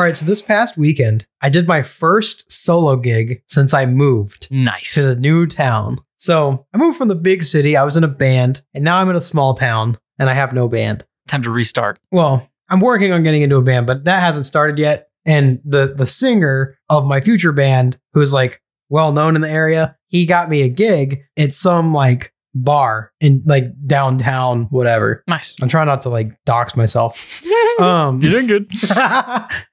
All right, so this past weekend, I did my first solo gig since I moved Nice. to the new town. So I moved from the big city, I was in a band, and now I'm in a small town and I have no band. Time to restart. Well, I'm working on getting into a band, but that hasn't started yet. And the the singer of my future band, who's like well known in the area, he got me a gig at some like bar in like downtown, whatever. Nice. I'm trying not to like dox myself. Um You're doing good.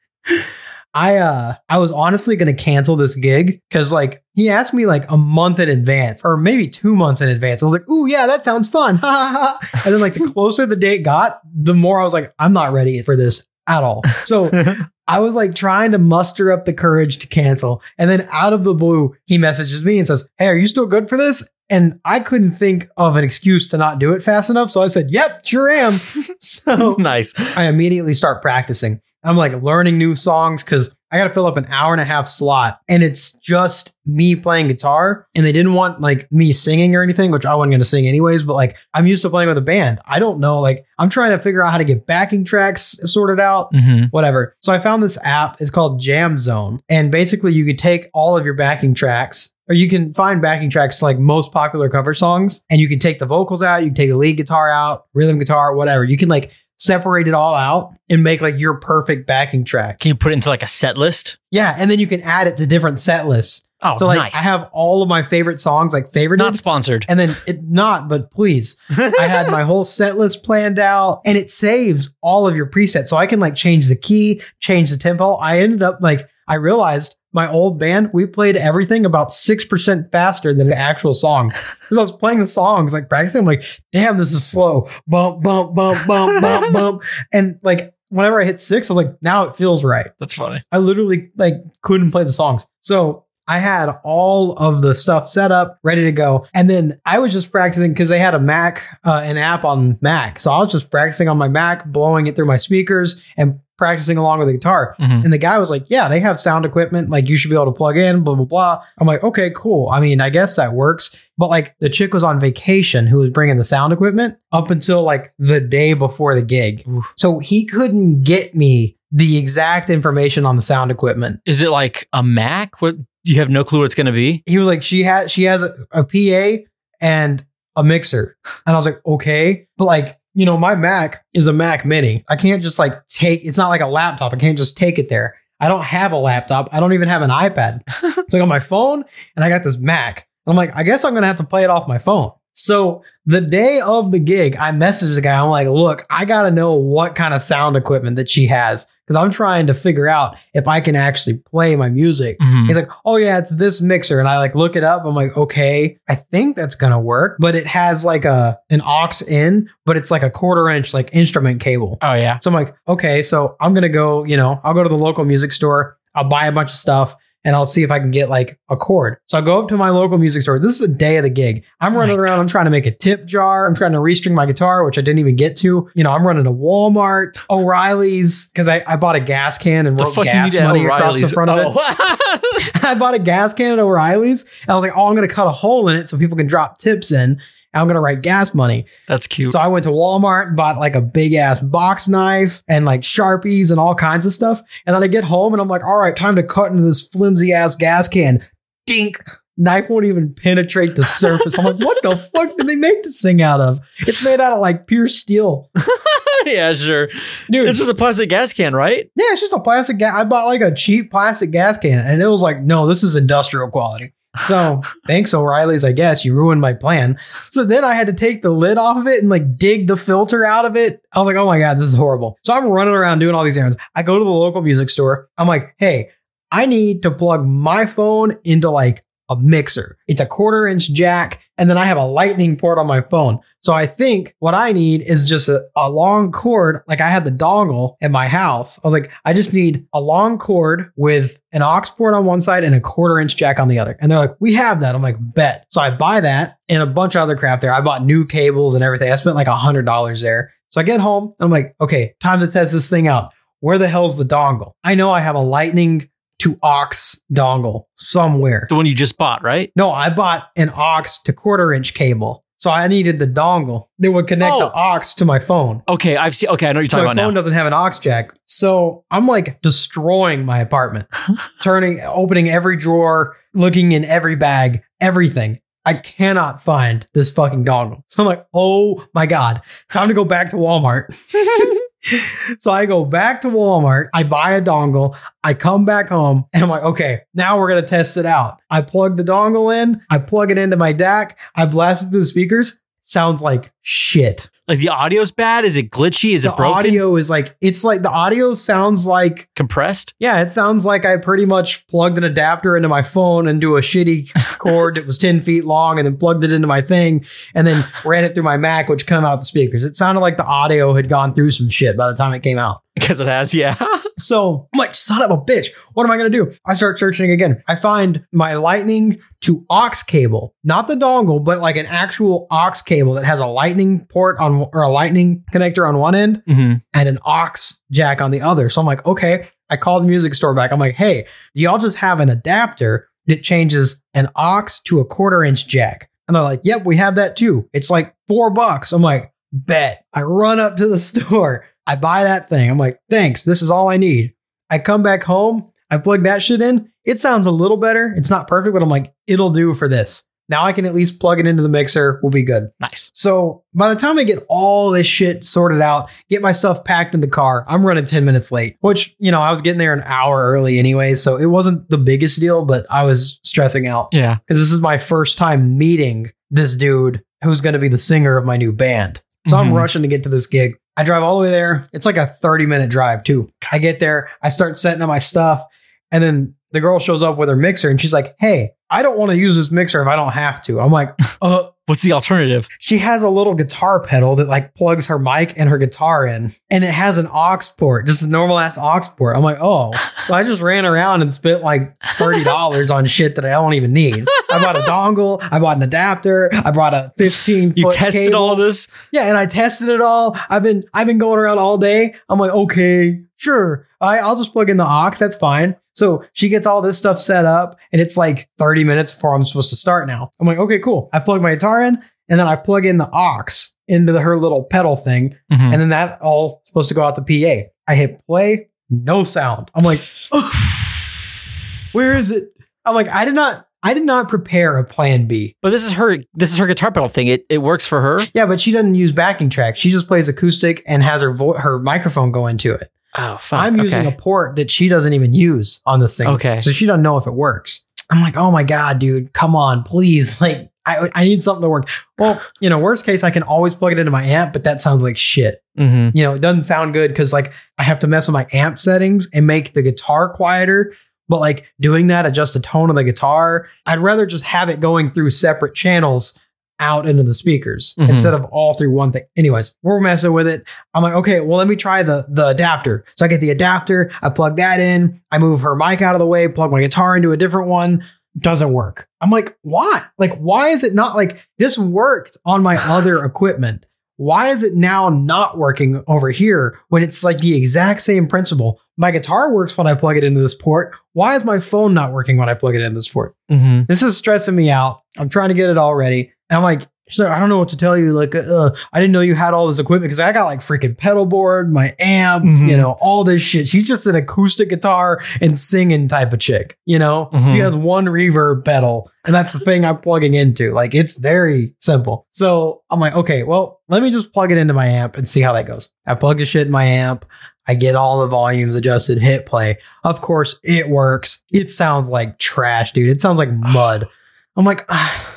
I uh I was honestly gonna cancel this gig because like he asked me like a month in advance or maybe two months in advance. I was like, ooh yeah, that sounds fun. and then like the closer the date got, the more I was like, I'm not ready for this at all. So I was like trying to muster up the courage to cancel. And then out of the blue, he messages me and says, Hey, are you still good for this? And I couldn't think of an excuse to not do it fast enough. So I said, Yep, sure am. so nice. I immediately start practicing. I'm like learning new songs because I got to fill up an hour and a half slot and it's just me playing guitar. And they didn't want like me singing or anything, which I wasn't going to sing anyways. But like I'm used to playing with a band. I don't know. Like I'm trying to figure out how to get backing tracks sorted out hmm whatever. So I found this app. It's called Jam Zone. And basically, you could take all of your backing tracks, or you can find backing tracks to like most popular cover songs, and you can take the vocals out, you can take the lead guitar out, rhythm guitar, whatever. You can like separate it all out and make like your perfect backing track. Can you put it into like a set list? Yeah. And then you can add it to different set lists. Oh, so like nice. I have all of my favorite songs like favorite Not sponsored. and then it not, but please. I had my whole set list planned out and it saves all of your presets. So I can like change the key, change the tempo. I ended up like, I realized my old band, we played everything about 6% faster than the actual song. Because I was playing the songs, like practicing, I'm like, damn, this is slow. Bump, bump, bump, bump, bump, bump. And like, whenever I hit six, I was like, now it feels right. That's funny. I literally like couldn't play the songs. So I had all of the stuff set up, ready to go. And then I was just practicing because they had a Mac, uh, an app on Mac. So I was just practicing on my Mac, blowing it through my speakers and practicing along with the guitar. Mhm. And the guy was like, Yeah, they have sound equipment. Like you should be able to plug in, blah, blah, blah. I'm like, Okay, cool. I mean, I guess that works. But like the chick was on vacation who was bringing the sound equipment up until like the day before the gig. Oof. So he couldn't get me the exact information on the sound equipment. Is it like a Mac? What you have no clue what it's going to be? He was like, she had she has a, a PA and a mixer. And I was like, okay. But like, you know, my Mac is a Mac mini. I can't just like take it's not like a laptop. I can't just take it there. I don't have a laptop. I don't even have an iPad. it's like on my phone, and I got this Mac. I'm like, I guess I'm gonna have to play it off my phone. So the day of the gig, I messaged the guy. I'm like, look, I gotta know what kind of sound equipment that she has. Because I'm trying to figure out if I can actually play my music. Mhm. He's like, oh yeah, it's this mixer. And I like look it up. I'm like, okay, I think that's gonna work. But it has like a an aux in, but it's like a quarter inch like instrument cable. Oh yeah. So I'm like, okay, so I'm gonna go, you know, I'll go to the local music store, I'll buy a bunch of stuff, and I'll see if I can get like a cord. So I go up to my local music store. This is the day of the gig. I'm Oh running around, I'm trying to make a tip jar, I'm trying to restring my guitar, which I didn't even get to. You know, I'm running to Walmart, O'Reilly's, because I, I bought a gas can and wrote gas money across the front of it. Oh. I bought a gas can at O'Reilly's. And I was like, oh, I'm going to cut a hole in it so people can drop tips in. I'm going to write gas money. That's cute. So I went to Walmart and bought like a big ass box knife and like Sharpies and all kinds of stuff. And then I get home and I'm like, all right, time to cut into this flimsy ass gas can. Dink. Knife won't even penetrate the surface. I'm like, what the fuck did they make this thing out of? It's made out of like pure steel. yeah, sure. Dude, It's just a plastic gas can, right? Yeah, it's just a plastic gas. I bought like a cheap plastic gas can, and it was like, no, this is industrial quality. So thanks, O'Reilly's. I guess you ruined my plan. So then I had to take the lid off of it and like dig the filter out of it. I was like, oh my god, this is horrible. So I'm running around doing all these errands. I go to the local music store. I'm like, hey, I need to plug my phone into like a mixer. It's a quarter inch jack, and then I have a lightning port on my phone. So I think what I need is just a, a long cord. Like I had the dongle at my house. I was like, I just need a long cord with an aux port on one side and a quarter inch jack on the other. And they're like, we have that. I'm like, bet. So I buy that and a bunch of other crap there. I bought new cables and everything. I spent like a hundred dollars there. So I get home. I'm like, okay, time to test this thing out. Where the hell's the dongle? I know I have a lightning to aux dongle somewhere. The one you just bought, right? No, I bought an aux to quarter inch cable. So I needed the dongle that would connect the Oh. aux to my phone. Okay, I've seen. Okay, I know you're talking So my about My phone now. doesn't have an aux jack. So I'm like destroying my apartment, turning, opening every drawer, looking in every bag, everything. I cannot find this fucking dongle. So I'm like, oh my God, time to go back to Walmart. so I go back to Walmart, I buy a dongle, I come back home, and I'm like, okay, now we're gonna test it out. I plug the dongle in, I plug it into my DAC, I blast it through the speakers. Sounds like shit. Like the audio's bad. Is it glitchy? Is the it broken? The audio is like it's like the audio sounds like Compressed? yeah, it sounds like I pretty much plugged an adapter into my phone into a shitty cord that was 10 feet long and then plugged it into my thing and then ran it through my Mac, which come out the speakers. It sounded like the audio had gone through some shit by the time it came out. Because it has. Yeah. So I'm like, son of a bitch, what am I gonna do? I start searching again. I find my lightning to aux cable, not the dongle, but like an actual aux cable that has a lightning port on or a lightning connector on one end hmm and an aux jack on the other. So I'm like, okay. I call the music store back. I'm like, hey, do y'all just have an adapter that changes an aux to a quarter inch jack? And they're like, yep, we have that too. It's like four bucks. I'm like, bet. I run up to the store. I buy that thing. I'm like, thanks. This is all I need. I come back home. I plug that shit in. It sounds a little better. It's not perfect, but I'm like, it'll do for this. Now I can at least plug it into the mixer. We'll be good. Nice. So by the time I get all this shit sorted out, get my stuff packed in the car, I'm running 10 minutes late, which, you know, I was getting there an hour early anyway. So it wasn't the biggest deal, but I was stressing out Yeah. because this is my first time meeting this dude who's going to be the singer of my new band. So I'm Mhm. rushing to get to this gig. I drive all the way there. It's like a 30 minute drive too. I get there, I start setting up my stuff, and then the girl shows up with her mixer and she's like, Hey, I don't want to use this mixer if I don't have to. I'm like, uh, What's the alternative? she has a little guitar pedal that like plugs her mic and her guitar in, and it has an aux port, just a normal ass aux port. I'm like, oh, so I just ran around and spent like thirty dollars on shit that I don't even need. I bought a dongle, I bought an adapter, I bought a fifteen. You tested cable. all this? Yeah, and I tested it all. I've been I've been going around all day. I'm like, okay, sure. I, I'll just plug in the aux. That's fine. So she gets all this stuff set up, and it's like 30 minutes before I'm supposed to start now. I'm like, okay, cool. I plug my guitar in, and then I plug in the aux into the, her little pedal thing, Mhm. and then that all supposed to go out the PA. I hit play, no sound. I'm like, where is it? I'm like, I did not. I did not prepare a plan B. But this is her. This is her guitar pedal thing. It it works for her. Yeah, but she doesn't use backing tracks. She just plays acoustic and has her vo- her microphone go into it. Oh, fuck. I'm using a port that she doesn't even use on this thing. Okay. So she doesn't know if it works. I'm like, oh my God, dude, come on, please. Like, I, I need something to work. Well, you know, worst case, I can always plug it into my amp, but that sounds like shit. hmm You know, it doesn't sound good because like I have to mess with my amp settings and make the guitar quieter. But like doing that, adjust the tone of the guitar. I'd rather just have it going through separate channels out into the speakers Mhm. instead of all through one thing. Anyways, we're messing with it. I'm like, okay, well, let me try the the adapter. So I get the adapter, I plug that in, I move her mic out of the way, plug my guitar into a different one. Doesn't work. I'm like, why? Like, why is it not like this worked on my other equipment? Why is it now not working over here when it's like the exact same principle? My guitar works when I plug it into this port. Why is my phone not working when I plug it into this port? hmm This is stressing me out. I'm trying to get it all ready. And I'm like, she's like, I don't know what to tell you. Like, uh, I didn't know you had all this equipment because I got like freaking pedal board, my amp, Mhm. you know, all this shit. She's just an acoustic guitar and singing type of chick, you know? Mhm. She has one reverb pedal, and that's the thing I'm plugging into. Like, it's very simple. So I'm like, okay, well, let me just plug it into my amp and see how that goes. I plug the shit in my amp. I get all the volumes adjusted, hit play. Of course, it works. It sounds like trash, dude. It sounds like mud. I'm like, ah.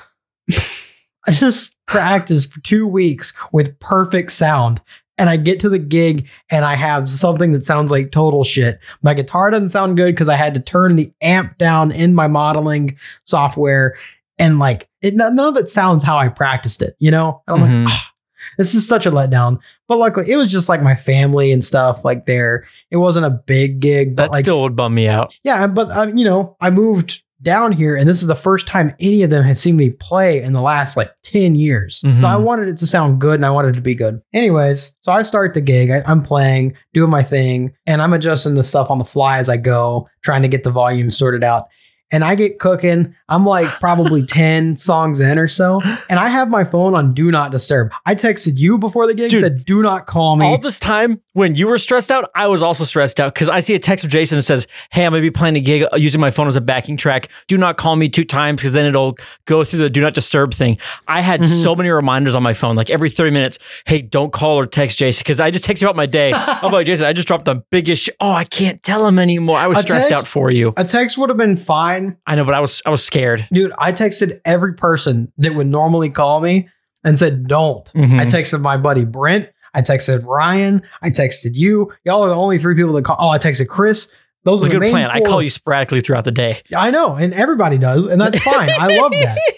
I just practiced for two weeks with perfect sound. And I get to the gig and I have something that sounds like total shit. My guitar doesn't sound good because I had to turn the amp down in my modeling software. And like, it, none of it sounds how I practiced it, you know? And I'm Mhm. like, ah, this is such a letdown. But luckily, it was just like my family and stuff like there. It wasn't a big gig, but That like, still would bum me out. yeah, but um, you know, I moved down here, and this is the first time any of them has seen me play in the last like ten years. Mhm. So I wanted it to sound good, and I wanted it to be good. Anyways, so I start the gig. I, I'm playing, doing my thing, and I'm adjusting the stuff on the fly as I go, trying to get the volume sorted out. And I get cooking. I'm like probably 10 songs in or so. And I have my phone on do not disturb. I texted you before the gig, Dude, said, do not call me. All this time when you were stressed out, I was also stressed out because I see a text from Jason that says, Hey, I'm going to be playing a gig using my phone as a backing track. Do not call me two times because then it'll go through the do not disturb thing. I had Mhm. so many reminders on my phone, like every 30 minutes, Hey, don't call or text Jason because I just text you about my day. I'm like, Jason, I just dropped the biggest sh- Oh, I can't tell him anymore. I was A stressed text? out for you. a text would have been fine. I know, but I was I was scared. Dude, I texted every person that would normally call me and said, don't. Mhm. I texted my buddy Brent. I texted Ryan. I texted you. Y'all are the only three people that call. Oh, I texted Chris. Those are a good main plan. I call you sporadically throughout the day. I know, and everybody does, and that's fine. I love that.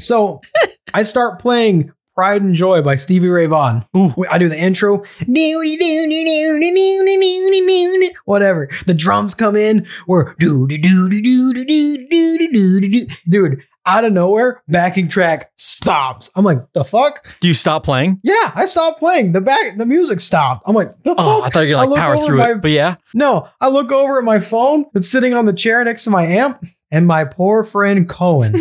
So I start playing Pride and Joy by Stevie Ray Vaughan. Ooh. I do the intro. Whatever. The drums come in. We're do do do do do do do do do do do. Dude, out of nowhere, backing track stops. I'm like, the fuck? Do you stop playing? Yeah, I stopped playing. The back, the music stopped. I'm like, the Oh, fuck? I thought you were I gonna look like power through my- it. But yeah. No, I look over at my phone that's sitting on the chair next to my amp, and my poor friend Cohen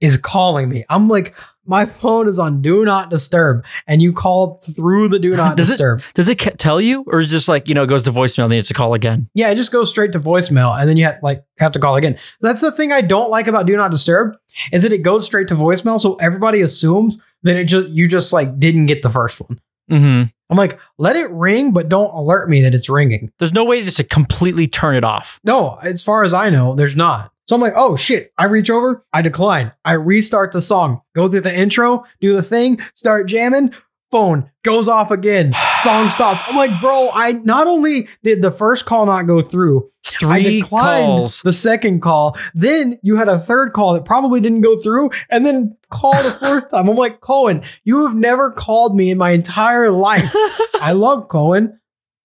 is calling me. I'm like, my phone is on do not disturb, and you called through the do not Does it- disturb. Does it tell you, or is it just like you know it goes to voicemail and then you have to call again? Yeah, it just goes straight to voicemail, and then you have, like have to call again. That's the thing I don't like about do not disturb is that it goes straight to voicemail, so everybody assumes that it just you just like didn't get the first one. hmm I'm like, let it ring, but don't alert me that it's ringing. There's no way to just to completely turn it off. No, as far as I know, there's not. So I'm like, oh shit. I reach over, I decline. I restart the song, go through the intro, do the thing, start jamming, phone goes off again, song stops. I'm like, bro, I not only did the first call not go through, I declined calls. the second call. Then you had a third call that probably didn't go through, and then called a fourth time. I'm like, Cohen, you have never called me in my entire life. I love Cohen,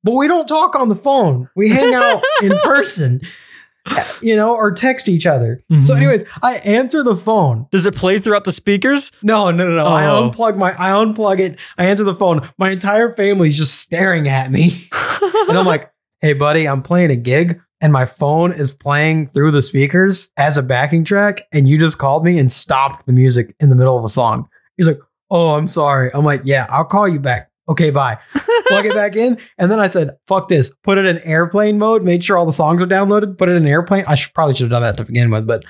but we don't talk on the phone. We hang out in person, you know, or text each other. So, Mhm. anyways, I answer the phone. Does it play throughout the speakers? No, no, no, no. I Oh. unplug my, I unplug it. I answer the phone. My entire family's just staring at me, and I'm like, "Hey, buddy, I'm playing a gig." And my phone is playing through the speakers as a backing track, and you just called me and stopped the music in the middle of a song. He's like, "Oh, I'm sorry." I'm like, "Yeah, I'll call you back." Okay, bye. plug it back in. And then I said, fuck this. Put it in airplane mode. Made sure all the songs are downloaded. Put it in airplane. I should probably should have done that to begin with, but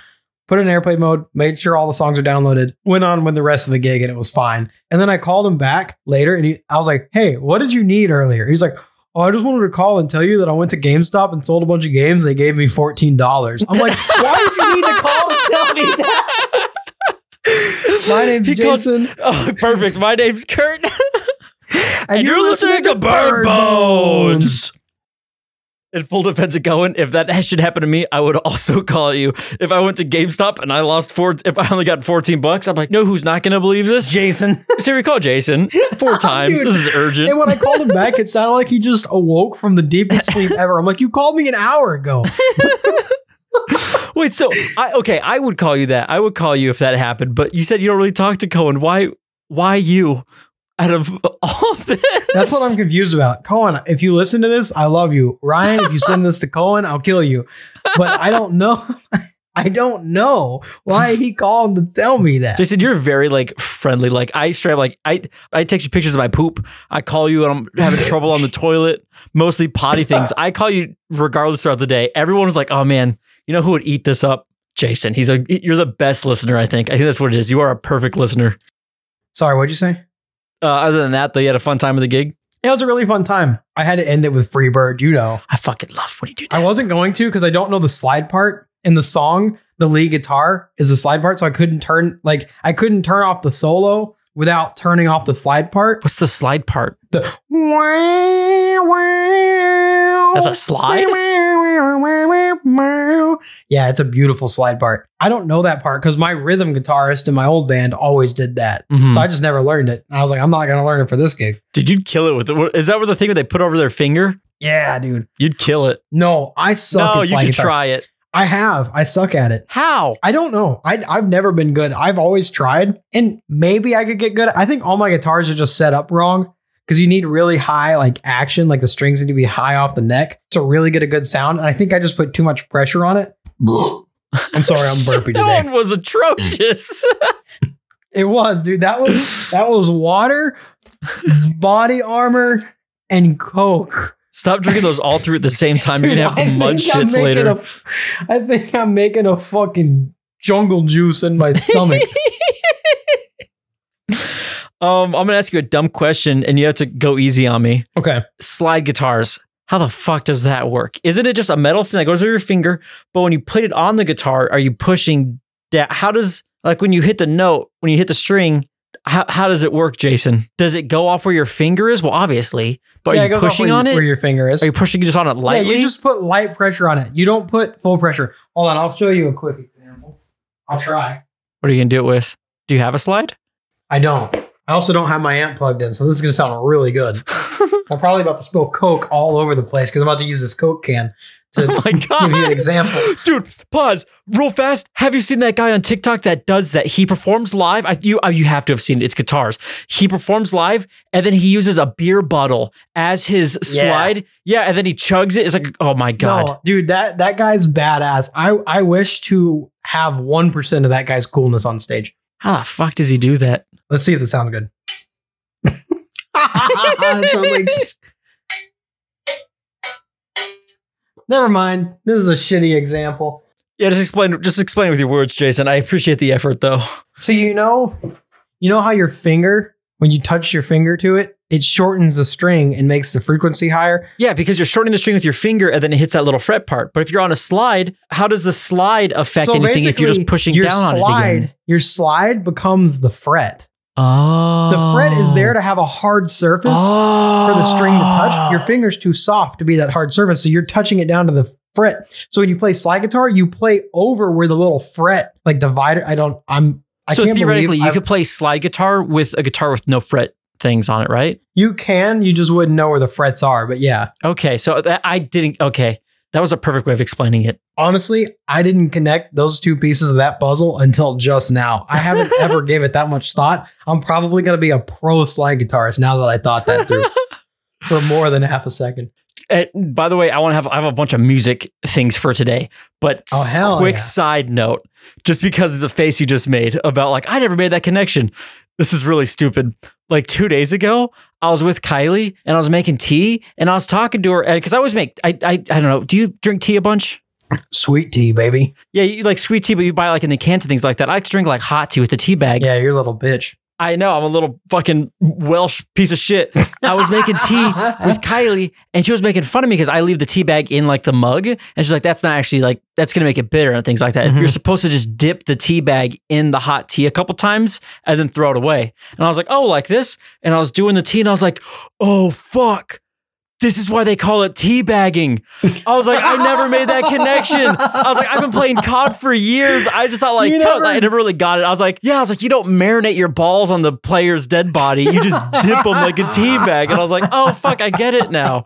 put it in airplane mode. Made sure all the songs are downloaded. Went on with the rest of the gig and it was fine. And then I called him back later and he, I was like, hey, what did you need earlier? He's like, Oh, I just wanted to call and tell you that I went to GameStop and sold a bunch of games. They gave me $14. I'm like, why did you need to call and tell me that? My name's He called- Jason. Oh, perfect. My name's Kurt. And, you're, listening, to Bird Bones. In full defense of Cohen, if that should happen to me, I would also call you. If I went to GameStop and I lost four, if I only got 14 bucks, I'm like, no, who's not going to believe this? Jason. Siri, call Jason four times. Dude. This is urgent. And when I called him back, it sounded like he just awoke from the deepest sleep ever. I'm like, you called me an hour ago. Wait, so I okay, I would call you that. I would call you if that happened. But you said you don't really talk to Cohen. Why? Why you? Out of all this, That's what I'm confused about. Cohen, if you listen to this, I love you. Ryan, if you send this to Cohen, I'll kill you. But I don't know. I don't know why he called to tell me that. Jason, you're very like friendly. Like I straight up, like I I text you pictures of my poop. I call you and I'm having trouble on the toilet. Mostly potty things. I call you regardless throughout the day. Everyone was like, "Oh man, you know who would eat this up?" Jason. He's a you're the best listener. I think. I think that's what it is. You are a perfect listener. Sorry, what'd you say? Uh, other than that, though, you had a fun time with the gig. It was a really fun time. I had to end it with Freebird, you know. I fucking love when you do that. I wasn't going to because I don't know the slide part in the song. The lead guitar is the slide part, so I couldn't turn like I couldn't turn off the solo without turning off the slide part. What's the slide part? The That's a slide? Yeah, it's a beautiful slide part. I don't know that part because my rhythm guitarist in my old band always did that. Mhm. So I just never learned it. And I was like, I'm not gonna learn it for this gig. Dude, you'd kill it with it. Is that where the thing where they put over their finger? Yeah, dude. You'd kill it. No, I suck no, you should guitar. try it. I have. I suck at it. How? I don't know. I, I've never been good. I've always tried, and maybe I could get good. I think all my guitars are just set up wrong because you need really high like action, like the strings need to be high off the neck to really get a good sound. And I think I just put too much pressure on it. I'm sorry, I'm burpy that today. one was atrocious. It was, dude. That was that was water, body armor, and coke. Stop drinking those all through at the same time. You're gonna have to munch mud think I'm shits later. a- I think I'm making a fucking jungle juice in my stomach. Um, I'm gonna ask you a dumb question, and you have to go easy on me. okay. Slide guitars. How the fuck does that work? Isn't it just a metal thing that goes over your finger? But when you put it on the guitar, are you pushing down? How does like when you hit the note, when you hit the string? How, how does it work, Jason? Does it go off where your finger is? Well, obviously, but Yeah, are you pushing where on it? Where your finger is. Are you pushing just on it lightly? Yeah, you just put light pressure on it. You don't put full pressure. Hold on, I'll show you a quick example. I'll try. what are you gonna do it with? Do you have a slide? I don't. I also don't have my amp plugged in, so this is gonna sound really good. I'm probably about to spill Coke all over the place because I'm about to use this Coke can to Oh my give you an example. Dude, pause real fast. Have you seen that guy on TikTok that does that? He performs live. I, you, uh, you have to have seen it. It's guitars. He performs live and then he uses a beer bottle as his Yeah. slide. Yeah, and then he chugs it. It's like, oh my god. No, dude, that that guy's badass. I I wish to have one percent of that guy's coolness on stage. How the fuck does he do that? Let's see if this sounds good. Sounds like- Never mind. This is a shitty example. Yeah, just explain. Just explain with your words, Jason. I appreciate the effort, though. So you know, you know how your finger, when you touch your finger to it, it shortens the string and makes the frequency higher. Yeah, because you're shortening the string with your finger, and then it hits that little fret part. But if you're on a slide, how does the slide affect So anything if you're just pushing down slide, on it again? Your slide becomes the fret. Oh, The fret is there oh. to have a hard surface for the string to touch. Ah. Your finger's too soft to be that hard surface, so you're touching it down to the fret. So when you play slide guitar, you play over where the little fret, like divider. I don't. I'm. I so can't theoretically, you I've- could play slide guitar with a guitar with no fret things on it, right? You can. You just wouldn't know where the frets are. But yeah, Okay, so that I didn't. Okay, that was a perfect way of explaining it. honestly, I didn't connect those two pieces of that puzzle until just now. I haven't ever gave it that much thought. I'm probably going to be a pro slide guitarist now that I thought that through for more than half a second. And by the way, I want to have I have a bunch of music things for today. But Oh, quick yeah. side note, just because of the face you just made about like I never made that connection. This is really stupid. Like two days ago, I was with Kylie and I was making tea and I was talking to her uh, because I always make I, I I don't know. Do you drink tea a bunch? Sweet tea, baby. Yeah, you like sweet tea, but you buy like in the cans and things like that. I like to drink like hot tea with the tea bags. Yeah, you're a little bitch. I know I'm a little fucking Welsh piece of shit. I was making tea with Kylie, and she was making fun of me because I leave the tea bag in like the mug, and she's like, "That's not actually like that's gonna make it bitter and things like that. Mhm. You're supposed to just dip the tea bag in the hot tea a couple times and then throw it away." And I was like, "Oh, like this?" And I was doing the tea, and I was like, "Oh fuck." This is why they call it tea bagging. I was like, I never made that connection. I was like, I've been playing COD for years. I just thought like, never- I never really got it. I was like, yeah, I was like, you don't marinate your balls on the player's dead body. You just dip them like a tea bag. And I was like, oh fuck, I get it now.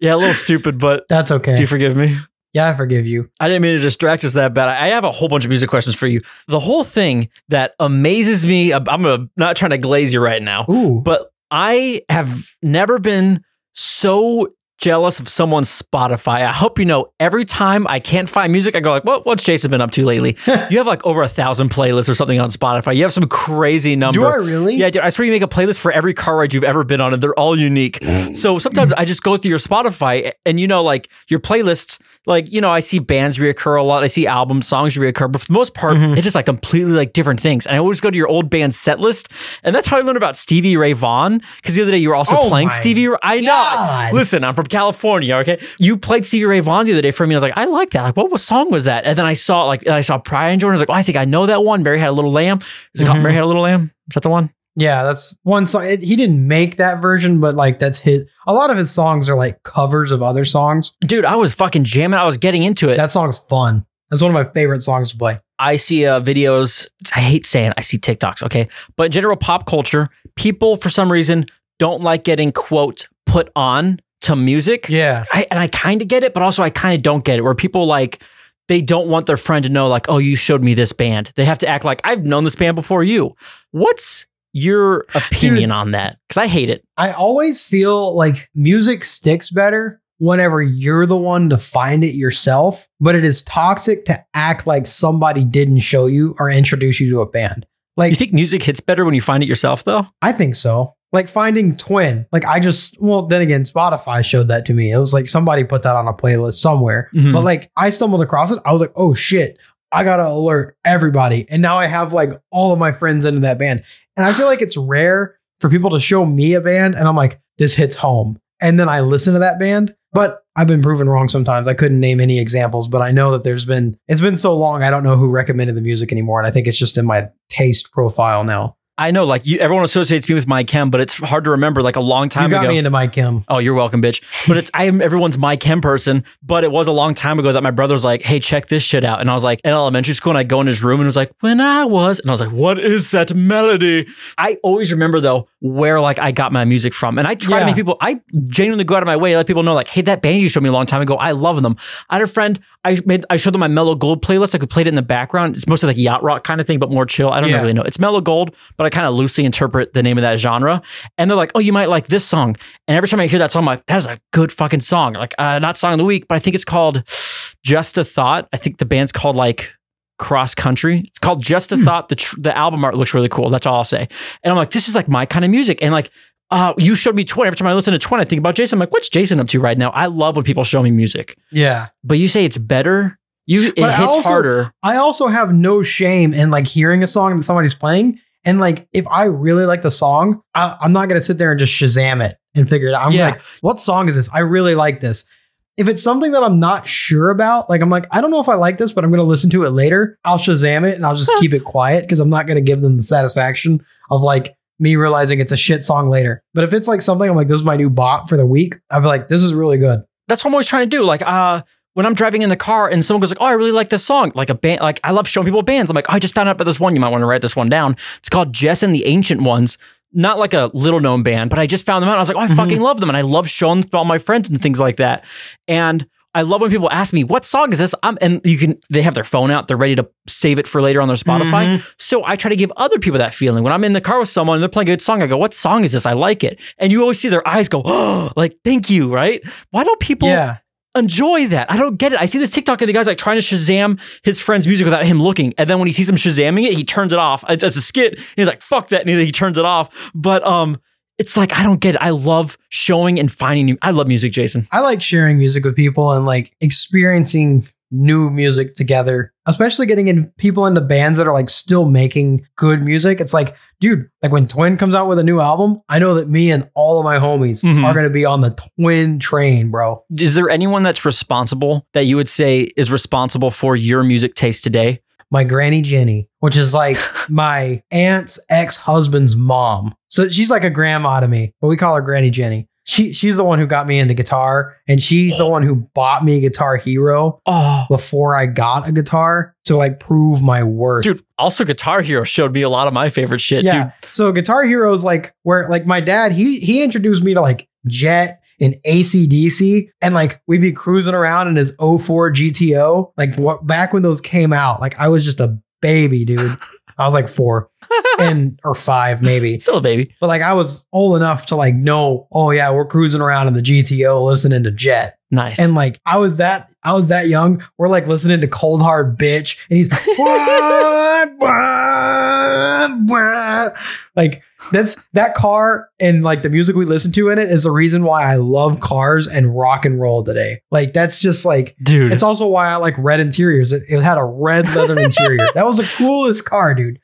Yeah, a little stupid, but That's okay. do you forgive me? yeah, I forgive you. I didn't mean to distract us that bad. I have a whole bunch of music questions for you. The whole thing that amazes me, I'm gonna not trying to glaze you right now, Ooh. but I have never been so jealous of someone's Spotify. I hope you know every time I can't find music, I go like, "What? What's Jason been up to lately?" you have like over a thousand playlists or something on Spotify. You have some crazy number. Do I really? Yeah, dude, I swear you make a playlist for every car ride you've ever been on, and they're all unique. So sometimes I just go through your Spotify, and you know, like your playlists, like you know, I see bands reoccur a lot. I see albums, songs reoccur, but for the most part, Mhm. it's just like completely like different things. And I always go to your old band set list, and that's how I learned about Stevie Ray Vaughan. Because the other day you were also Oh playing Stevie. Ray- I know. God. Listen, I'm from California. Okay, you played Stevie Ray Vaughan the other day for me. I was like, I like that. Like, what was song was that? And then I saw like I saw Pride and Jordan. I was like, oh, I think I know that one. Mary had a little lamb. Is it called Mhm. Mary had a little lamb? Is that the one? Yeah, that's one song. It, he didn't make that version, but like that's his. A lot of his songs are like covers of other songs. Dude, I was fucking jamming. I was getting into it. That song's fun. That's one of my favorite songs to play. I see uh, videos. I hate saying I see TikToks, okay? But in general pop culture, people for some reason don't like getting quote put on to music. Yeah. I, and I kind of get it, but also I kind of don't get it. Where people like they don't want their friend to know, like, oh, you showed me this band. They have to act like I've known this band before you. What's your opinion on that? Because I hate it. I always feel like music sticks better whenever you're the one to find it yourself, but it is toxic to act like somebody didn't show you or introduce you to a band. Like You think music hits better when you find it yourself, though? I think so. Like finding Twin. Like I just well, then again, Spotify showed that to me. It was like somebody put that on a playlist somewhere. Mhm. But like I stumbled across it. I was like, oh shit, I gotta alert everybody. And now I have like all of my friends into that band. And I feel like it's rare for people to show me a band and I'm like, this hits home. And then I listen to that band. But I've been proven wrong sometimes. I couldn't name any examples, but I know that there's been it's been so long I don't know who recommended the music anymore. And I think it's just in my taste profile now. I know, like you, everyone associates me with my chem, but it's hard to remember. Like a long You time got ago. me into my chem. Oh, you're welcome, bitch. But it's I am everyone's my chem person. But it was a long time ago that my brother was like, "Hey, check this shit out," and I was like, in elementary school, and I go in his room and it was like, "When I was," and I was like, "What is that melody?" I always remember though where like I got my music from, and I try to make people. I genuinely go out of my way to let people know, like, "Hey, that band you showed me a long time ago, I love them." I had a friend. I made I showed them my Mellow Gold playlist. I could play it in the background. It's mostly like yacht rock kind of thing, but more chill. I don't Yeah. really know. It's Mellow Gold, but I kind of loosely interpret the name of that genre. And they're like, "Oh, you might like this song." And every time I hear that song, I'm like, "That is a good fucking song." Like, uh, not song of the week, but I think it's called "Just a Thought." I think the band's called like Cross Country. It's called "Just a Thought." The tr- the album art looks really cool. That's all I'll say. And I'm like, "This is like my kind of music." And like. Uh, you showed me Twin. Every time I listen to Twin, I think about Jason. I'm like, what's Jason up to right now? I love when people show me music. Yeah. But you say it's better. You it But I hits also- harder. I also have no shame in like hearing a song that somebody's playing. And like, if I really like the song, I, I'm not going to sit there and just Shazam it and figure it out. I'm Yeah. like, what song is this? I really like this. If it's something that I'm not sure about, like I'm like, I don't know if I like this, but I'm going to listen to it later. I'll Shazam it and I'll just keep it quiet because I'm not going to give them the satisfaction of like me realizing it's a shit song later. But if it's like something I'm like, this is my new bot for the week, I'll be like, this is really good. That's what I'm always trying to do. Like, uh, when I'm driving in the car and someone goes like, "Oh, I really like this song," like a band, like I love showing people bands. I'm like, oh, "I just found out about this one. You might want to write this one down." It's called Jess and the Ancient Ones. Not like a little known band, but I just found them out. I was like, "Oh, I Mhm. fucking love them," and I love showing them to all my friends and things like that. And I love when people ask me, "What song is this?" I'm, and you can they have their phone out, they're ready to save it for later on their Spotify. Mhm. So I try to give other people that feeling. When I'm in the car with someone and they're playing a good song, I go, "What song is this? I like it." And you always see their eyes go, "Oh, like thank you." Right? Why don't people? Yeah. Enjoy that. I don't get it. I see this TikTok and the guy's like trying to Shazam his friend's music without him looking. And then when he sees him Shazamming it, he turns it off. It's, it's a skit. He's like, fuck that. And he, he turns it off. But um, it's like, I don't get it. I love showing and finding new. I love music, Jason. I like sharing music with people and like experiencing new music together, especially getting in people into bands that are like still making good music. It's like, dude, like when Twin comes out with a new album, I know that me and all of my homies Mhm. are going to be on the Twin train, bro. Is there anyone that's responsible that you would say is responsible for your music taste today? My granny Jenny, which is like my aunt's ex husband's mom. So she's like a grandma to me, but we call her Granny Jenny. She, she's the one who got me into guitar, and she's the oh. one who bought me Guitar Hero Oh, before I got a guitar to like prove my worth. dude. Also, Guitar Hero showed me a lot of my favorite shit, yeah. dude. So Guitar Hero is like where like my dad, he he introduced me to like Jet and ACDC and like we'd be cruising around in his 04 GTO. Like what back when those came out, like I was just a baby, dude. I was like four and or five maybe. Still a baby. But like I was old enough to like know, oh yeah, we're cruising around in the GTO listening to Jet. Nice. And like I was that I was that young. We're like listening to Cold Hard Bitch, and he's what, what, what? like that's that car and like the music we listen to in it is the reason why I love cars and rock and roll today. Like that's just like dude. it's also why I like red interiors. It, it had a red leather interior. That was the coolest car, dude.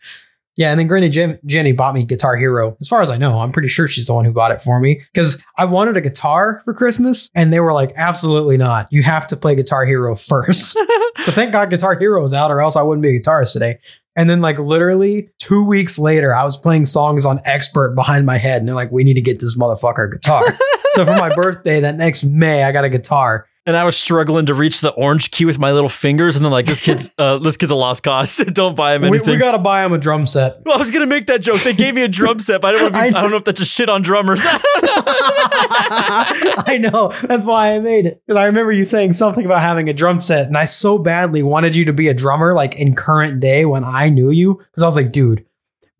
Yeah, and then Granny Jen- Jenny bought me Guitar Hero. As far as I know, I'm pretty sure she's the one who bought it for me because I wanted a guitar for Christmas, and they were like, "Absolutely not! You have to play Guitar Hero first. so thank God Guitar Hero is out, or else I wouldn't be a guitarist today. And then, like literally two weeks later, I was playing songs on Expert behind my head, and they're like, "We need to get this motherfucker a guitar." so for my birthday that next May, I got a guitar. And I was struggling to reach the orange key with my little fingers, and then like this kid's uh, this kid's a lost cause. Don't buy him anything. we got to buy him a drum set. Well, I was gonna make that joke. They gave me a drum set, but I don't, be, I I, know. don't know if that's a shit on drummers. I know. That's why I made it. Because I remember you saying something about having a drum set, and I so badly wanted you to be a drummer, like in current day when I knew you. Because I was like, dude,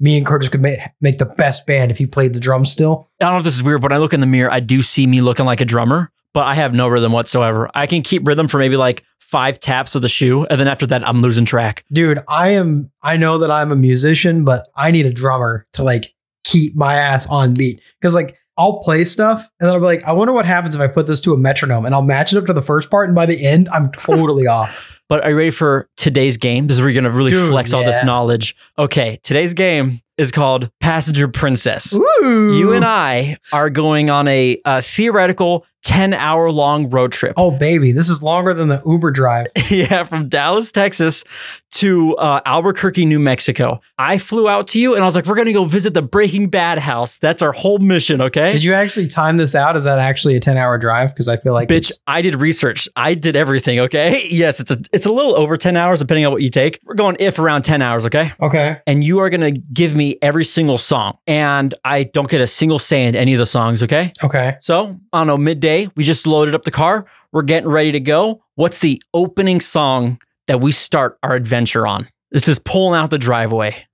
me and Curtis could make, make the best band if you played the drums still. I don't know if this is weird, but when I look in the mirror, I do see me looking like a drummer. But I have no rhythm whatsoever. I can keep rhythm for maybe like five taps of the shoe, and then after that, I'm losing track. Dude, I am I know that I'm a musician, but I need a drummer to like keep my ass on beat. Cause like I'll play stuff and then I'll be like, I wonder what happens if I put this to a metronome and I'll match it up to the first part. And by the end, I'm totally off. But are you ready for today's game? This is where you're gonna really Dude, flex all this knowledge. Okay, today's game is called Passenger Princess. Ooh. You and I are going on a, uh theoretical 10 hour long road trip. Oh baby, this is longer than the Uber drive. yeah, from Dallas, Texas to uh, Albuquerque, New Mexico. I flew out to you and I was like, we're going to go visit the Breaking Bad house. That's our whole mission, okay? Did you actually time this out? Is that actually a 10 hour drive? Because I feel like Bitch, I did research. I did everything, okay? Yes, it's a it's a little over 10 hours depending on what you take. We're going if around 10 hours, okay? Okay. And you are going to give me every single song. And I don't get a single say in any of the songs, okay? Okay. So, I don't know, midday, we just loaded up the car. We're getting ready to go. What's the opening song that we start our adventure on? This is pulling out the driveway.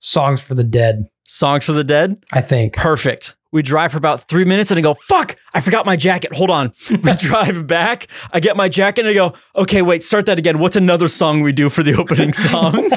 Songs for the dead, Songs for the Dead? I think. Perfect. We drive for about three minutes and I go, fuck, I forgot my jacket. Hold on. We drive back. I get my jacket and I go, okay, wait, start that again. What's another song we do for the opening song?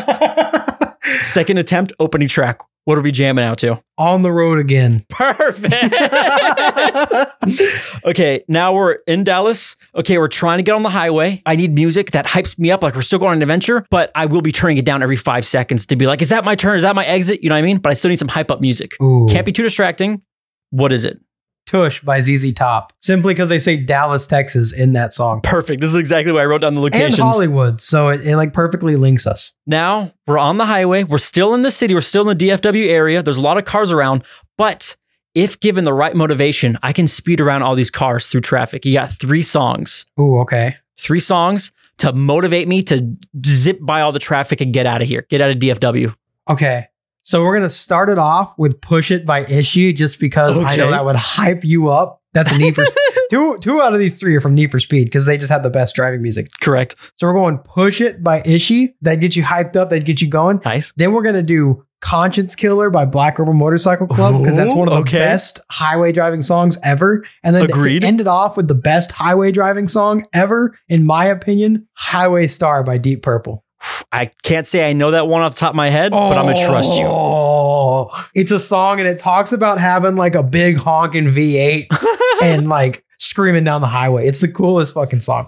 Second attempt, opening track. What are we jamming out to? On the road again. Perfect. okay, now we're in Dallas. Okay, we're trying to get on the highway. I need music that hypes me up like we're still going on an adventure, but I will be turning it down every five seconds to be like, is that my turn? Is that my exit? You know what I mean? But I still need some hype up music. Ooh. Can't be too distracting. What is it? Tush by ZZ Top. Simply because they say Dallas, Texas in that song. Perfect. This is exactly why I wrote down the And locations. Hollywood. So it, it like perfectly links us. Now we're on the highway. We're still in the city. We're still in the DFW area. There's a lot of cars around, but if given the right motivation, I can speed around all these cars through traffic. You got three songs. Ooh, okay. three songs to motivate me to zip by all the traffic and get out of here, get out of DFW. Okay. So we're gonna start it off with Push It by Issue just because I know that would hype you up. That's a Need for two two out of these three are from Need for Speed because they just have the best driving music. Correct. So we're going Push It by Ishii. That gets you hyped up, that get you going. Nice. Then we're gonna do Conscience Killer by Black Rebel Motorcycle Club because that's one of the okay. best highway driving songs ever. And then Agreed. to end it off with the best highway driving song ever, in my opinion, Highway Star by Deep Purple. I can't say I know that one off the top of my head, but I'm gonna trust you. Oh, it's a song and it talks about having like a big honking V8 and like screaming down the highway. It's the coolest fucking song.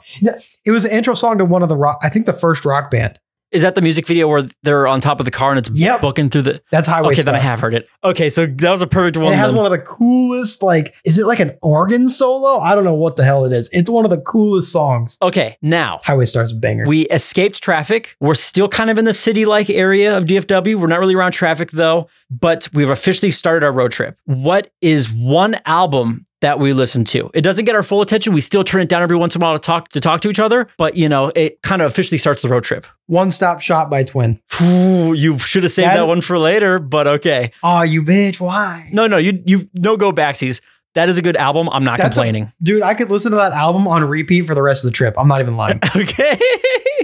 It was the intro song to one of the rock, I think the first rock band. Is that the music video where they're on top of the car and it's Yep. booking through the? That's Highway Okay, Star. then I have heard it. Okay, so that was a perfect And one. it has one of the coolest, like, is it like an organ solo? I don't know what the hell it is. It's one of the coolest songs. Okay, now Highway starts banger. we escaped traffic. We're still kind of in the city-like area of DFW. We're not really around traffic though, but we've officially started our road trip. What is one album that we listen to? It doesn't get our full attention. We still turn it down every once in a while to talk to talk to each other, but you know, it kind of officially starts the road trip. One Stop Shop by Twin. Ooh, you should have saved That- that one for later, but okay. Oh, you bitch. Why? No, no, you you no go backsies. That is a good album. I'm not That's a- complaining. Dude, I could listen to that album on repeat for the rest of the trip. I'm not even lying. okay.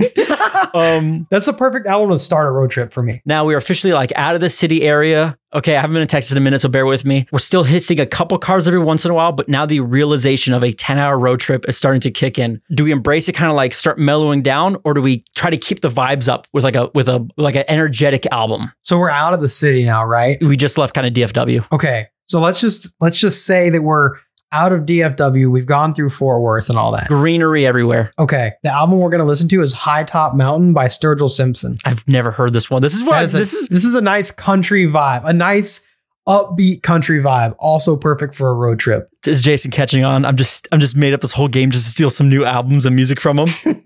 um That's the perfect album to start a road trip for me. now we are officially like out of the city area. Okay, I haven't been in Texas in a minute, so bear with me. We're still hitting a couple cars every once in a while, but now the realization of a 10 hour road trip is starting to kick in. Do we embrace it kind of like start mellowing down, or do we try to keep the vibes up with like a with a like an energetic album? So we're out of the city now, right? We just left kind of DFW. Okay. So let's just let's just say that we're out of DFW. We've gone through Fort Worth and all that. Greenery everywhere. Okay. The album we're gonna listen to is High Top Mountain by Sturgill Simpson. I've never heard this one. This is what is a- this is this is a nice country vibe, a nice upbeat country vibe, also perfect for a road trip. Is Jason catching on. I'm just I'm just made up this whole game just to steal some new albums and music from him.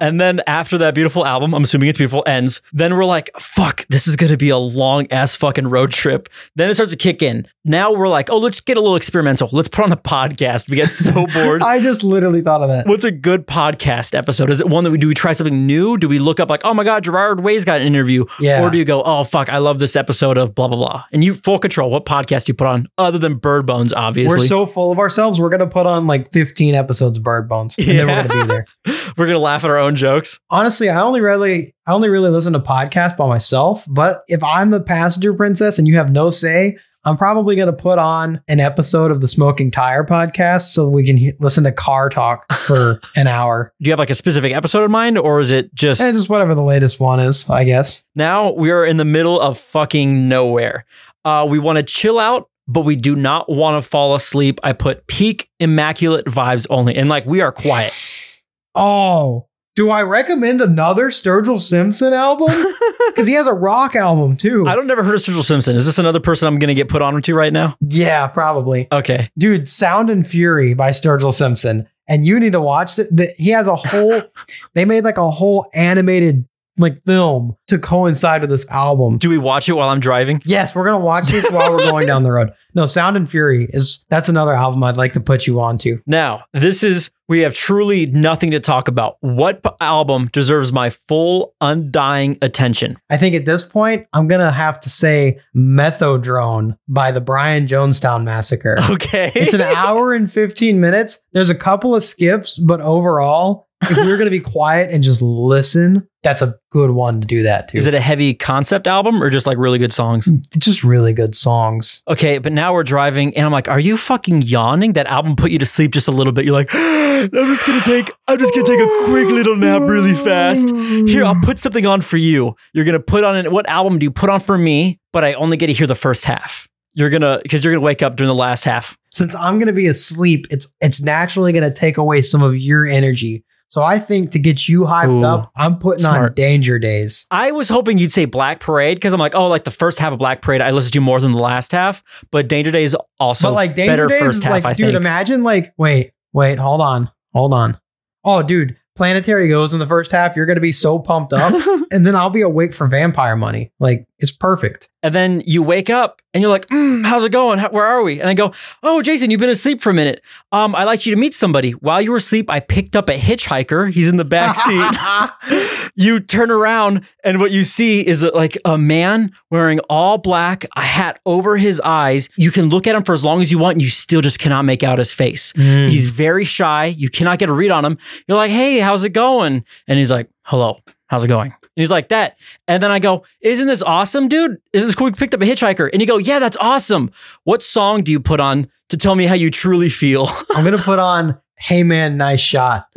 and then after that beautiful album, I'm assuming it's beautiful ends. Then we're like, fuck, this is gonna be a long ass fucking road trip. Then it starts to kick in. Now we're like, oh, let's get a little experimental. Let's put on a podcast. We get so bored. I just literally thought of that. What's a good podcast episode? Is it one that we do? We try something new? Do we look up like, oh my god, Gerard Way's got an interview? Yeah. Or do you go, oh fuck, I love this episode of blah blah blah? And you full control what podcast you put on, other than Bird Bones, obviously. So full of ourselves. We're gonna put on like 15 episodes of Bird Bones, and then we're gonna be there. We're gonna laugh at our own jokes. Honestly, I only really, I only really listen to podcasts by myself. But if I'm the passenger princess and you have no say, I'm probably going to put on an episode of the Smoking Tire podcast so we can he- listen to car talk for an hour. Do you have like a specific episode in mind, or is it just And just whatever the latest one is, I guess. now we are in the middle of fucking nowhere? Uh, we want to chill out, but we do not want to fall asleep. I put peak immaculate vibes only, and like we are quiet. Oh, do I recommend another Sturgill Simpson album? Because he has a rock album too. I don't never heard of Sturgill Simpson. Is this another person I'm gonna get put on to right now? yeah, probably. Okay. Dude, Sound and Fury by Sturgill Simpson. And you need to watch it. The- He has a whole, they made like a whole animated like film to coincide with this album. Do we watch it while I'm driving? Yes, we're gonna watch this while we're going down the road. No, Sound and Fury is that's another album I'd like to put you on to. Now, this is we have truly nothing to talk about. What album deserves my full undying attention? I think at this point, I'm gonna have to say Methodrone by the Brian Jonestown Massacre. Okay. It's an hour and 15 minutes. There's a couple of skips, but overall, if you're gonna be quiet and just listen, that's a good one to do that too. Is it a heavy concept album or just like really good songs? Mm, just really good songs. Okay, but now we're driving and I'm like, are you fucking yawning? That album put you to sleep just a little bit. You're like, I'm just gonna take I'm just gonna take a quick little nap really fast. Here, I'll put something on for you. You're gonna put on an, what album do you put on for me? But I only get to hear the first half. You're gonna because you're gonna wake up during the last half. Since I'm gonna be asleep, it's it's naturally gonna take away some of your energy. So I think to get you hyped Ooh, up, I'm putting on. Danger Days. I was hoping you'd say Black Parade because I'm like, oh, like the first half of Black Parade, I listened to more than the last half. But Danger Days also but like Danger better Days first is half, like, I dude, think. imagine like, wait, wait, hold on, hold on. Oh, dude, Planetary goes in the first half. You're gonna be so pumped up, and then I'll be awake for Vampire Money. Like it's perfect. and then you wake up and you're like, mm, how's it going? How, where are we? And I go, oh, Jason, you've been asleep for a minute. Um, I'd like you to meet somebody. While you were asleep, I picked up a hitchhiker. He's in the back seat. you turn around and what you see is like a man wearing all black, a hat over his eyes. You can look at him for as long as you want and you still just cannot make out his face. Mm. He's very shy. You cannot get a read on him. You're like, hey, how's it going? And he's like, hello, how's it going? And he's like that. And then I go, isn't this awesome, dude? Isn't this cool? We picked up a hitchhiker. And you go, yeah, that's awesome. What song do you put on to tell me how you truly feel? I'm gonna put on "Hey Man, Nice Shot."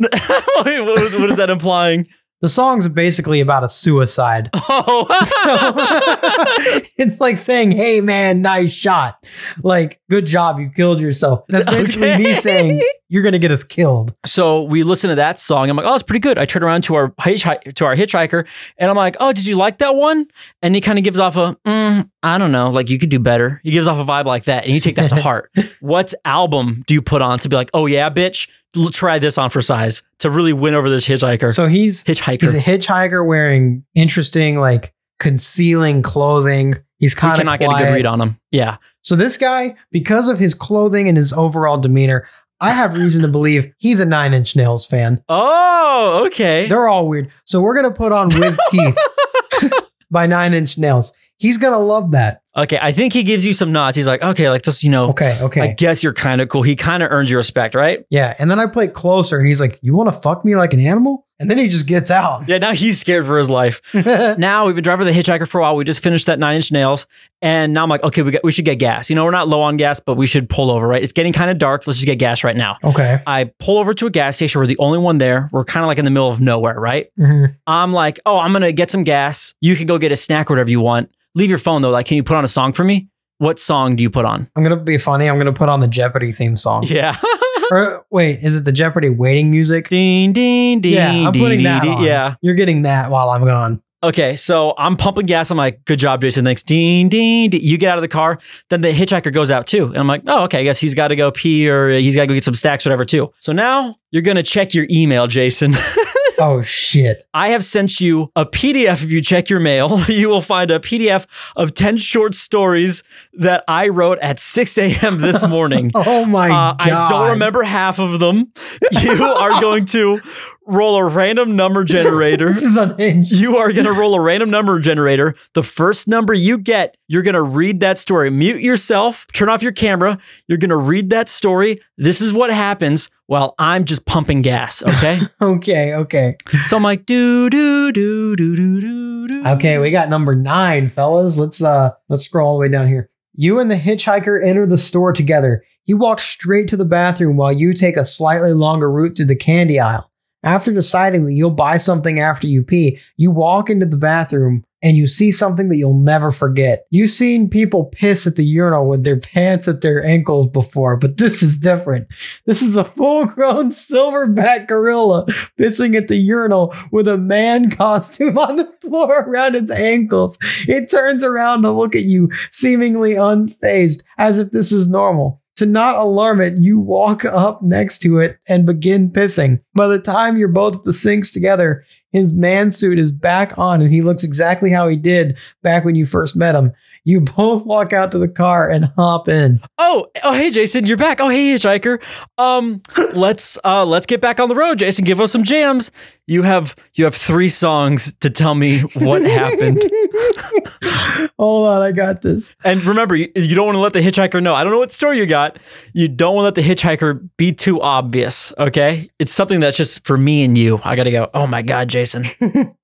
What, what is that implying? The song's basically about a suicide. Oh, So it's like saying, "Hey man, nice shot." Like, good job, you killed yourself. That's basically me saying you're gonna get us killed. So we listen to that song. I'm like, oh, it's pretty good. I turn around to our to our hitchhiker, and I'm like, oh, did you like that one? And he kind of gives off a, mm, I don't know, like you could do better. He gives off a vibe like that, and you take that to heart. what album do you put on to be like, oh yeah, bitch, try this on for size to really win over this hitchhiker? So he's hitchhiker. he's a hitchhiker wearing interesting, like concealing clothing. He's kind of cannot get a good read on him. Yeah. So this guy, because of his clothing and his overall demeanor, I have reason to believe he's a Nine Inch Nails fan. Oh, okay. They're all weird. So we're gonna put on "With Teeth" by Nine Inch Nails. He's gonna love that. Okay, I think he gives you some nods. He's like, okay, like this, you know. Okay, okay. I guess you're kind of cool. He kind of earns your respect, right? Yeah, and then I play closer, and he's like, "You want to fuck me like an animal?" And then he just gets out. Yeah, now he's scared for his life. now we've been driving the hitchhiker for a while. We just finished that nine inch nails, and now I'm like, okay, we got, we should get gas. You know, we're not low on gas, but we should pull over. Right? It's getting kind of dark. Let's just get gas right now. okay. I pull over to a gas station. We're the only one there. We're kind of like in the middle of nowhere, right? Mhm. I'm like, oh, I'm gonna get some gas. You can go get a snack or whatever you want. Leave your phone though. Like, can you put on a song for me? What song do you put on? I'm gonna be funny. I'm gonna put on the Jeopardy theme song. Yeah. Or wait, is it the Jeopardy waiting music? ding ding ding. yeah, I'm ding, putting ding, that ding. on. Yeah. you're getting that while I'm gone. Okay, so I'm pumping gas. I'm like, good job, Jason. Thanks. Ding, ding, ding. You get out of the car. Then the hitchhiker goes out too. And I'm like, oh, okay. I guess he's got to go pee or he's got to go get some stacks, whatever, too. So now you're going to check your email, Jason. Oh shit! I have sent you a PDF. If you check your mail, you will find a PDF of 10 short stories that I wrote at 6 a.m. this morning. Oh my Uh, god! I don't remember half of them. You are going to roll a random number generator. This is unhinged. You are going to roll a random number generator. The first number you get, you're going to read that story. Mute yourself, turn off your camera. You're going to read that story. This is what happens while I'm just pumping gas. Okay. Okay, okay, so I'm like, do, do, do, do, do, do, do. okay. We got number nine, fellas. Let's uh, let's scroll all the way down here. You and the hitchhiker enter the store together. He walks straight to the bathroom while you take a slightly longer route to the candy aisle. After deciding that you'll buy something after you pee, you walk into the bathroom and you see something that you'll never forget. You've seen people piss at the urinal with their pants at their ankles before, but this is different. This is a full grown silverback gorilla pissing at the urinal with a man costume on the floor around its ankles. It turns around to look at you, seemingly unfazed, as if this is normal. To not alarm it, you walk up next to it and begin pissing. By the time you're both at the sinks together, his man suit is back on and he looks exactly how he did back when you first met him. You both walk out to the car and hop in. Oh, oh, hey, Jason, you're back. Oh, hey, hitchhiker. Um, let's uh, let's get back on the road, Jason. Give us some jams. You have you have three songs to tell me what happened. Hold on, I got this. And remember, you, you don't want to let the hitchhiker know. I don't know what story you got. You don't want to let the hitchhiker be too obvious. Okay, it's something that's just for me and you. I gotta go. Oh my god, Jason.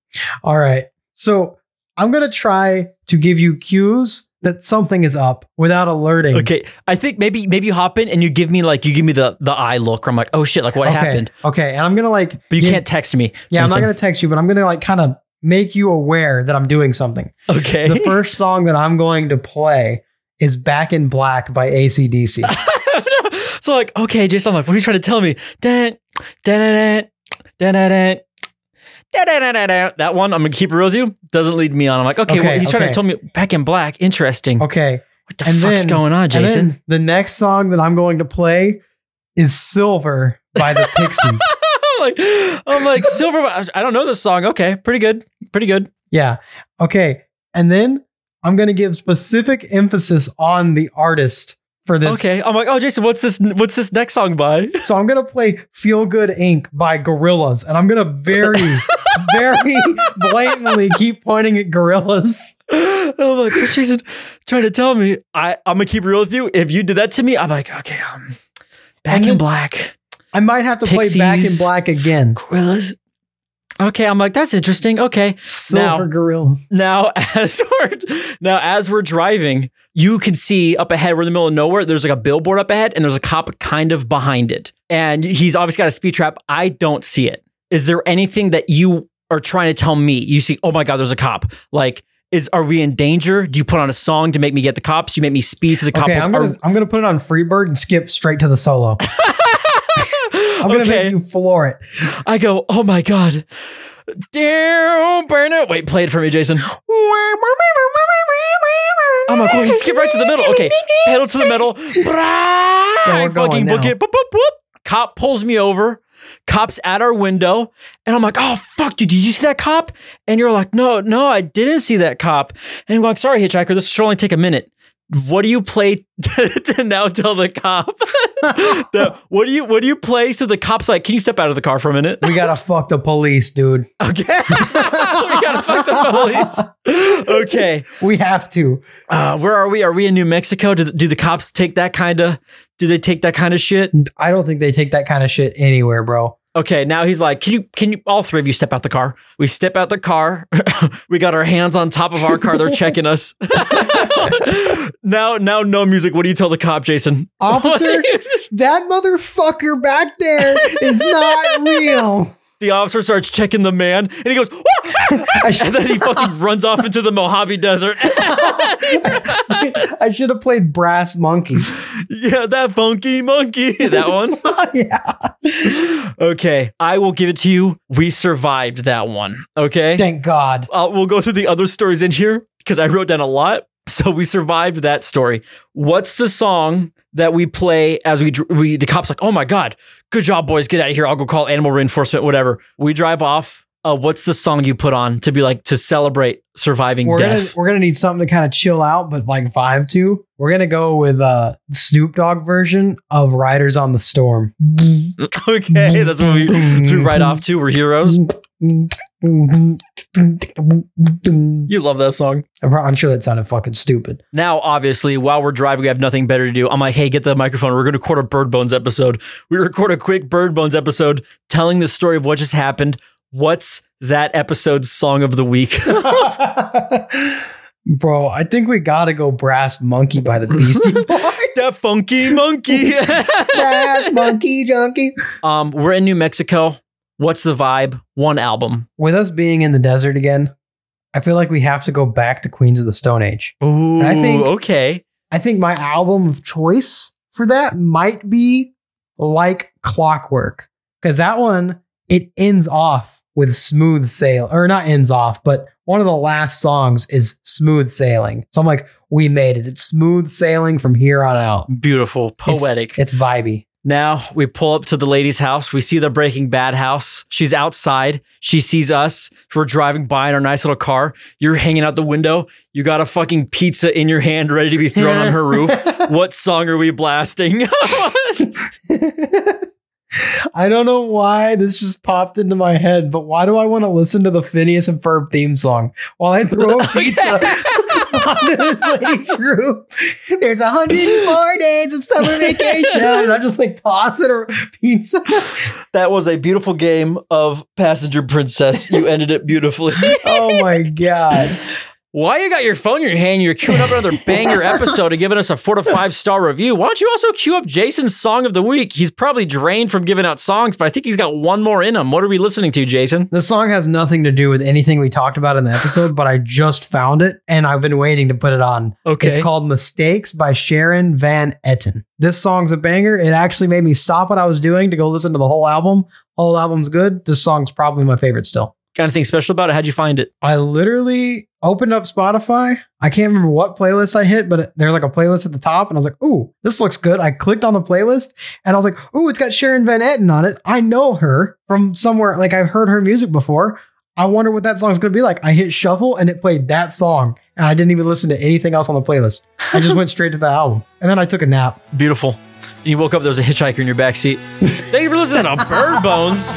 All right. So I'm gonna try to give you cues that something is up without alerting. Okay, I think maybe maybe you hop in and you give me like you give me the the eye look. Where I'm like, oh shit, like what okay. happened? Okay, and I'm gonna like, But you give- can't text me. Yeah, I'm not gonna text you, but I'm gonna like kind of make you aware that I'm doing something. Okay. The first song that I'm going to play is "Back in Black" by ACDC. so like, okay, Jason, I'm like, what are you trying to tell me? Dun, dun, dun, dun, dun, That one, I'm gonna keep it real with you. Doesn't lead me on. I'm like, okay, well, Okay, he's trying to tell me back in black. Interesting. Okay, What the and fuck's then- going on, Jason? the next song that I'm going to play is "Silver" by the Pixies. I'm like, I'm like, silver. I don't know this song. Okay, pretty good, pretty good. Yeah. Okay. And then I'm going to give specific emphasis on the artist for this. Okay, I'm like, oh, Jason, what's this? What's this next song by? So I'm going to play Feel Good Inc. by Gorillaz. And I'm going to very, very blatantly keep pointing at gorillas. I'm like, Jason trying to tell me? I, I'm gonna keep real with you. If you did that to me, I'm like, okay, um, back And in black, I might have to play Back in Black again. gorillas. Okay, I'm like, that's interesting. Okay, Silver Now- Gorillas. now as we're now as we're driving, you can see up ahead. We're in the middle of nowhere. There's like a billboard up ahead, and there's a cop kind of behind it, and he's obviously got a speed trap. I don't see it. Is there anything that you are trying to tell me? You see, oh my god, there's a cop. Like, is are we in danger? Do you put on a song to make me get the cops? Do you make me speed to the cop? Okay, I'm gonna I'm gonna put it on Freebird and skip straight to the solo. I'm gonna okay. make you floor it. I go, oh my god. Damn, burn it. Wait, play it for me, Jason. I'm like, oh, he skipped right to the middle. Okay, pedal to the middle. Going fucking book it. Boop, boop, boop. Cop pulls me over. Cop's at our window. And I'm like, oh, fuck, dude, did you see that cop? And you're like, no, no, I didn't see that cop. And I'm like, sorry, hitchhiker, this should only take a minute. What do you play to, to now tell the cop? The- what do you what do you play so the cop's like, can you step out of the car for a minute? We gotta fuck the police, dude. Okay. we gotta fuck the police. Okay. We have to. Uh, where are we? Are we in New Mexico? Do, do the cops take that kind of? Do they take that kind of shit? I don't think they take that kind of shit anywhere, bro. Okay. Now he's like, can you? Can you? All three of you step out the car. We step out the car. we got our hands on top of our car. They're checking us. now, now, no music. What do you tell the cop, Jason? Officer, that motherfucker back there is not real. The officer starts checking the man, and he goes, and then he fucking runs off into the Mojave Desert. I should have played Brass Monkey. yeah, that funky monkey. That one. yeah. Okay, I will give it to you. We survived that one. Okay, Thank God. uh, we'll go through the other stories in here because I wrote down a lot. So we survived that story. What's the song that we play as we we the cops like? Oh my god, good job, boys! Get out of here. I'll go call animal reinforcement. Whatever. We drive off. Uh, what's the song you put on to be like to celebrate surviving We're gonna death? we're gonna need something to kind of chill out, but like vibe to. We're gonna go with uh Snoop Dogg version of Riders on the Storm. okay, that's what we, that's what we ride off to. We're heroes. You love that song. I'm I'm sure that sounded fucking stupid. Now, obviously, while we're driving, we have nothing better to do. I'm like, hey, get the microphone. We're going to record a Bird Bones episode. We record a quick Bird Bones episode telling the story of what just happened. What's that episode's song of the week? Bro, I think we gotta go Brass Monkey by the Beastie Boys. that funky monkey. Brass Monkey Junkie. um, we're in New Mexico. What's the vibe? One album. With us being in the desert again, I feel like we have to go back to Queens of the Stone Age. Ooh, I think- okay. I think my album of choice for that might be like Clockwork. Because that one, it ends off with Smooth Sail, or not ends off, but one of the last songs is Smooth Sailing. So I'm like, we made it. It's smooth sailing from here on out. Beautiful, It's- poetic. It's, vibey. Now we pull up to the lady's house. We see the Breaking Bad house. She's outside. She sees us. We're driving by in our nice little car. You're hanging out the window. You got a fucking pizza in your hand ready to be thrown on her roof. What song are we blasting? I don't know why this just popped into my head, but why do I want to listen to the Phineas and Ferb theme song while I throw a pizza onto this lady's roof? There's 104 days of summer vacation. And I just like toss it a pizza. that was a beautiful game of Passenger Princess. You ended it beautifully. Oh my God. Why you got your phone in your hand? You're queuing up another banger episode and giving us a four to five star review. Why don't you also queue up Jason's song of the week? He's probably drained from giving out songs, but I think he's got one more in him. What are we listening to, Jason? The song has nothing to do with anything we talked about in the episode, but I just found it and I've been waiting to put it on. Okay. It's called Mistakes by Sharon Van Etten. This song's a banger. It actually made me stop what I was doing to go listen to the whole album. Whole album's good. This song's probably my favorite still. Got anything special about it? How'd you find it? I literally opened up Spotify. I can't remember what playlist I hit, but there's like a playlist at the top, and I was like, "Ooh, this looks good." I clicked on the playlist, and I was like, "Ooh, it's got Sharon Van Etten on it. I know her from somewhere. Like I've heard her music before. I wonder what that song's gonna be like." I hit shuffle, and it played that song, and I didn't even listen to anything else on the playlist. I just went straight to the album, and then I took a nap. Beautiful. And you woke up, there was a hitchhiker in your backseat. Thank you for listening to Bird Bones.